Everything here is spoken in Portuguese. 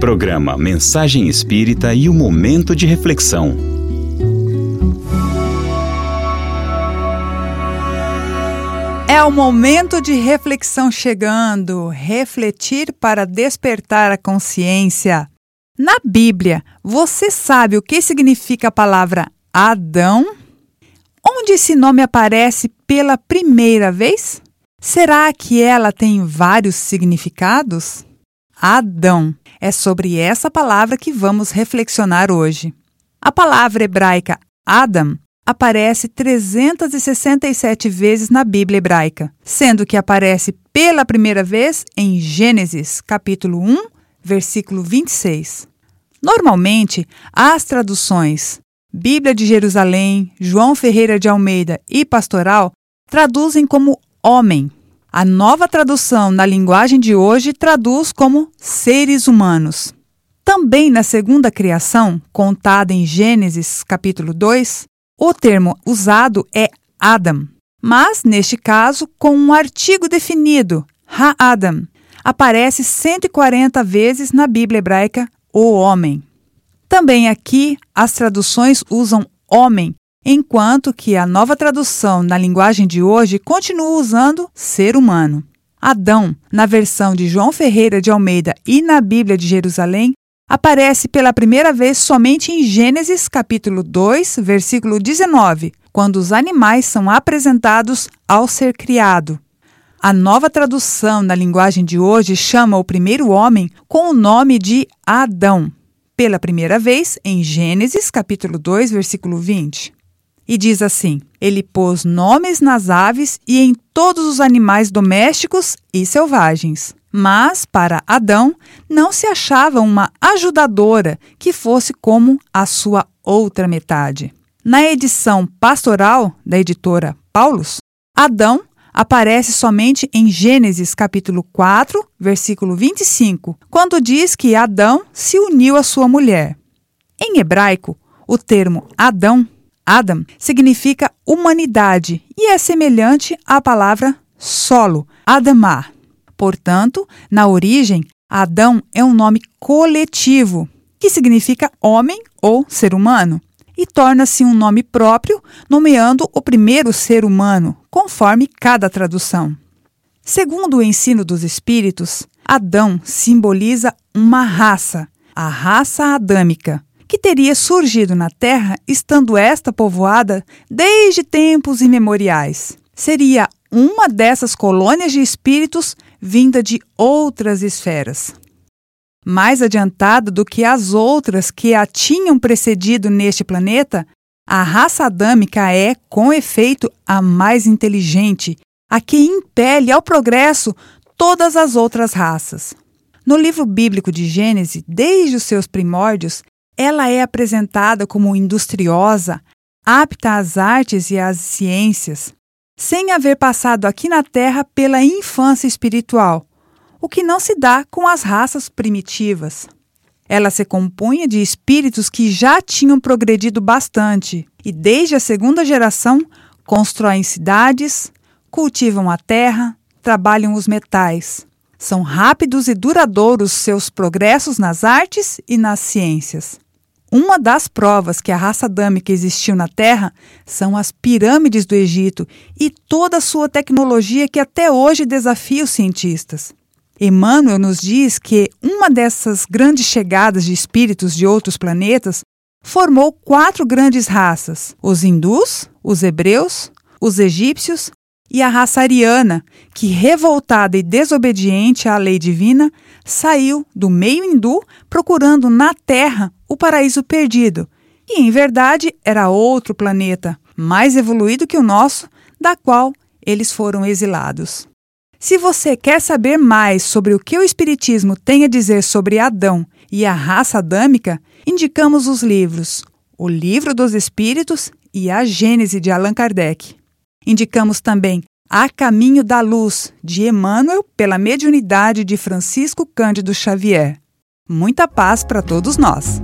Programa Mensagem Espírita e o Momento de Reflexão. É o momento de reflexão chegando, refletir para despertar a consciência. Na Bíblia, você sabe o que significa a palavra Adão? Onde esse nome aparece pela primeira vez? Será que ela tem vários significados? Adão. É sobre essa palavra que vamos reflexionar hoje. A palavra hebraica Adam aparece 367 vezes na Bíblia hebraica, sendo que aparece pela primeira vez em Gênesis, capítulo 1, versículo 26. Normalmente, as traduções Bíblia de Jerusalém, João Ferreira de Almeida e Pastoral traduzem como homem. A nova tradução na linguagem de hoje traduz como seres humanos. Também na segunda criação, contada em Gênesis capítulo 2, o termo usado é Adam, mas neste caso com um artigo definido, Ha-Adam. Aparece 140 vezes na Bíblia hebraica o homem. Também aqui as traduções usam homem, enquanto que a nova tradução na linguagem de hoje continua usando ser humano. Adão, na versão de João Ferreira de Almeida e na Bíblia de Jerusalém, aparece pela primeira vez somente em Gênesis capítulo 2, versículo 19, quando os animais são apresentados ao ser criado. A nova tradução na linguagem de hoje chama o primeiro homem com o nome de Adão, pela primeira vez em Gênesis capítulo 2, versículo 20. E diz assim: Ele pôs nomes nas aves e em todos os animais domésticos e selvagens. Mas para Adão não se achava uma ajudadora que fosse como a sua outra metade. Na edição pastoral da editora Paulus, Adão aparece somente em Gênesis capítulo 4, versículo 25, quando diz que Adão se uniu à sua mulher. Em hebraico, o termo Adão, Adam, significa humanidade e é semelhante à palavra solo, Adamar. Portanto, na origem, Adão é um nome coletivo, que significa homem ou ser humano, e torna-se um nome próprio, nomeando o primeiro ser humano, conforme cada tradução. Segundo o ensino dos espíritos, Adão simboliza uma raça, a raça adâmica, que teria surgido na Terra estando esta povoada desde tempos imemoriais. Seria uma dessas colônias de espíritos vinda de outras esferas. Mais adiantada do que as outras que a tinham precedido neste planeta, a raça adâmica é, com efeito, a mais inteligente, a que impele ao progresso todas as outras raças. No livro bíblico de Gênesis, desde os seus primórdios, ela é apresentada como industriosa, apta às artes e às ciências, sem haver passado aqui na Terra pela infância espiritual, o que não se dá com as raças primitivas. Ela se compunha de espíritos que já tinham progredido bastante e, desde a segunda geração, constroem cidades, cultivam a terra, trabalham os metais. São rápidos e duradouros seus progressos nas artes e nas ciências. Uma das provas que a raça adâmica existiu na Terra são as pirâmides do Egito e toda a sua tecnologia que até hoje desafia os cientistas. Emmanuel nos diz que uma dessas grandes chegadas de espíritos de outros planetas formou quatro grandes raças: os hindus, os hebreus, os egípcios e a raça ariana, que, revoltada e desobediente à lei divina, saiu do meio hindu procurando na Terra o paraíso perdido, e em verdade era outro planeta, mais evoluído que o nosso, da qual eles foram exilados. Se você quer saber mais sobre o que o Espiritismo tem a dizer sobre Adão e a raça adâmica, indicamos os livros O Livro dos Espíritos e A Gênese de Allan Kardec. Indicamos também A Caminho da Luz, de Emmanuel, pela mediunidade de Francisco Cândido Xavier. Muita paz para todos nós!